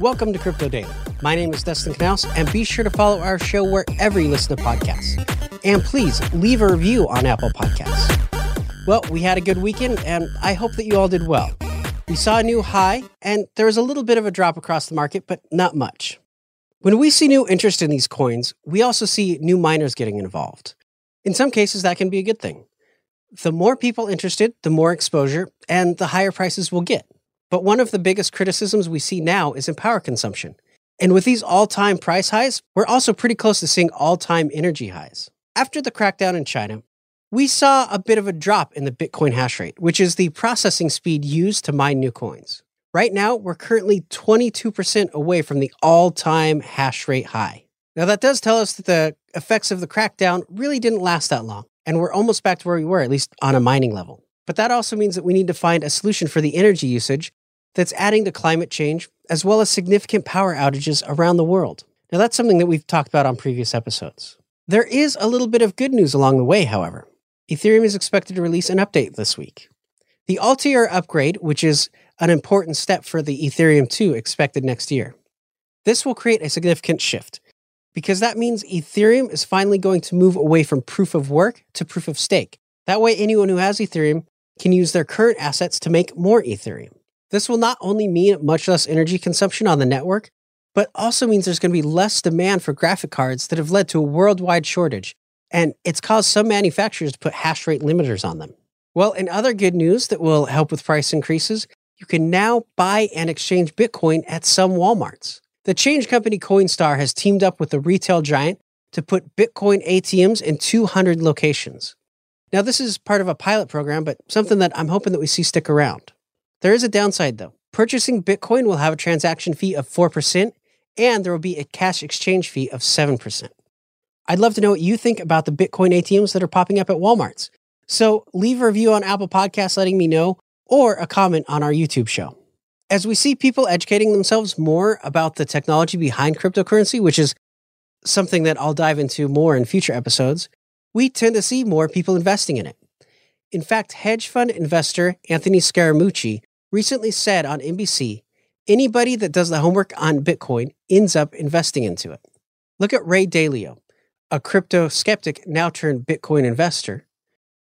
Welcome to Crypto Daily. My name is Dustin Knaus, and be sure to follow our show wherever you listen to podcasts. And please leave a review on Apple Podcasts. Well, we had a good weekend, and I hope that you all did well. We saw a new high, and there was a little bit of a drop across the market, but not much. When we see new interest in these coins, we also see new miners getting involved. In some cases, that can be a good thing. The more people interested, the more exposure, and the higher prices we'll get. But one of the biggest criticisms we see now is in power consumption. And with these all time price highs, we're also pretty close to seeing all time energy highs. After the crackdown in China, we saw a bit of a drop in the Bitcoin hash rate, which is the processing speed used to mine new coins. Right now, we're currently 22% away from the all time hash rate high. Now, that does tell us that the effects of the crackdown really didn't last that long, and we're almost back to where we were, at least on a mining level. But that also means that we need to find a solution for the energy usage that's adding to climate change, as well as significant power outages around the world. Now, that's something that we've talked about on previous episodes. There is a little bit of good news along the way, however. Ethereum is expected to release an update this week. The Altair upgrade, which is an important step for the Ethereum 2 expected next year. This will create a significant shift because that means Ethereum is finally going to move away from proof of work to proof of stake. That way, anyone who has Ethereum can use their current assets to make more Ethereum. This will not only mean much less energy consumption on the network, but also means there's going to be less demand for graphic cards that have led to a worldwide shortage, and it's caused some manufacturers to put hash rate limiters on them. Well, in other good news that will help with price increases, you can now buy and exchange Bitcoin at some Walmarts. The change company Coinstar has teamed up with the retail giant to put Bitcoin ATMs in 200 locations. Now, this is part of a pilot program, but something that I'm hoping that we see stick around. There is a downside though. Purchasing Bitcoin will have a transaction fee of 4%, and there will be a cash exchange fee of 7%. I'd love to know what you think about the Bitcoin ATMs that are popping up at Walmarts. So leave a review on Apple Podcasts letting me know, or a comment on our YouTube show. As we see people educating themselves more about the technology behind cryptocurrency, which is something that I'll dive into more in future episodes, we tend to see more people investing in it. In fact, hedge fund investor Anthony Scaramucci recently said on NBC anybody that does the homework on Bitcoin ends up investing into it. Look at Ray Dalio, a crypto skeptic now turned Bitcoin investor.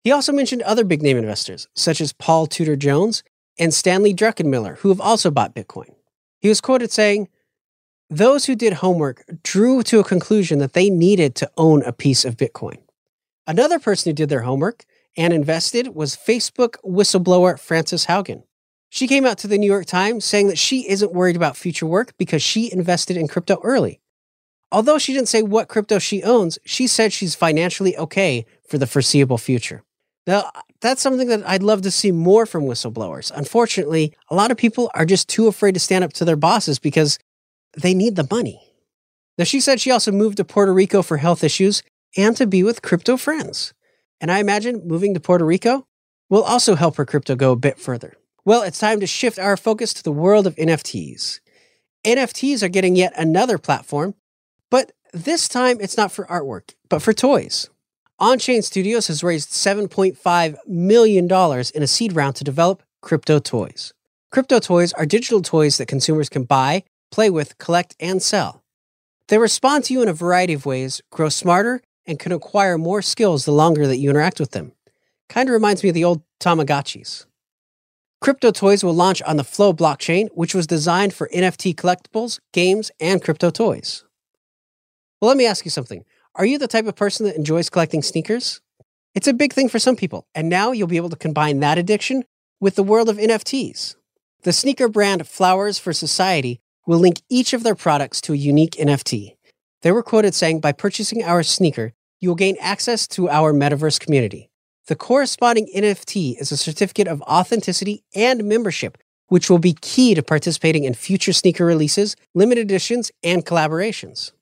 He also mentioned other big name investors, such as Paul Tudor Jones and Stanley Druckenmiller, who have also bought Bitcoin. He was quoted saying, Those who did homework drew to a conclusion that they needed to own a piece of Bitcoin. Another person who did their homework and invested was Facebook whistleblower Frances Haugen. She came out to the New York Times saying that she isn't worried about future work because she invested in crypto early. Although she didn't say what crypto she owns, she said she's financially okay for the foreseeable future. Now, that's something that I'd love to see more from whistleblowers. Unfortunately, a lot of people are just too afraid to stand up to their bosses because they need the money. Now, she said she also moved to Puerto Rico for health issues and to be with crypto friends. And I imagine moving to Puerto Rico will also help her crypto go a bit further. Well, it's time to shift our focus to the world of NFTs. NFTs are getting yet another platform, but this time it's not for artwork, but for toys. Onchain Studios has raised $7.5 million in a seed round to develop crypto toys. Crypto toys are digital toys that consumers can buy, play with, collect, and sell. They respond to you in a variety of ways, grow smarter, and can acquire more skills the longer that you interact with them. Kind of reminds me of the old Tamagotchis. Crypto toys will launch on the Flow blockchain, which was designed for NFT collectibles, games, and crypto toys. Well, let me ask you something. Are you the type of person that enjoys collecting sneakers? It's a big thing for some people, and now you'll be able to combine that addiction with the world of NFTs. The sneaker brand Flowers for Society will link each of their products to a unique NFT. They were quoted saying, By purchasing our sneaker, you will gain access to our metaverse community. The corresponding NFT is a certificate of authenticity and membership, which will be key to participating in future sneaker releases, limited editions, and collaborations.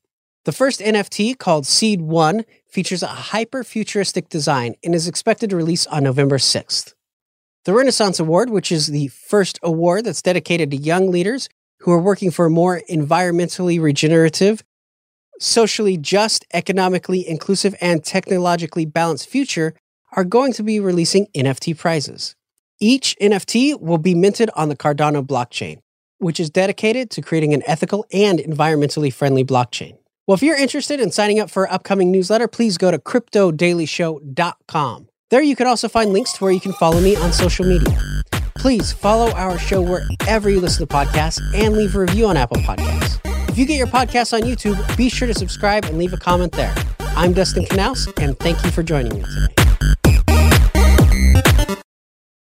The first NFT, called Seed 1, features a hyper futuristic design and is expected to release on November 6th. The Renaissance Award, which is the first award that's dedicated to young leaders who are working for a more environmentally regenerative, socially just, economically inclusive, and technologically balanced future, are going to be releasing NFT prizes. Each NFT will be minted on the Cardano blockchain. which is dedicated to creating an ethical and environmentally friendly blockchain. Well, if you're interested in signing up for our upcoming newsletter, please go to cryptodailyshow.com. There you can also find links to where you can follow me on social media. Please follow our show wherever you listen to podcasts and leave a review on Apple Podcasts. If you get your podcasts on YouTube, be sure to subscribe and leave a comment there. I'm Dustin Knaus, and thank you for joining me today.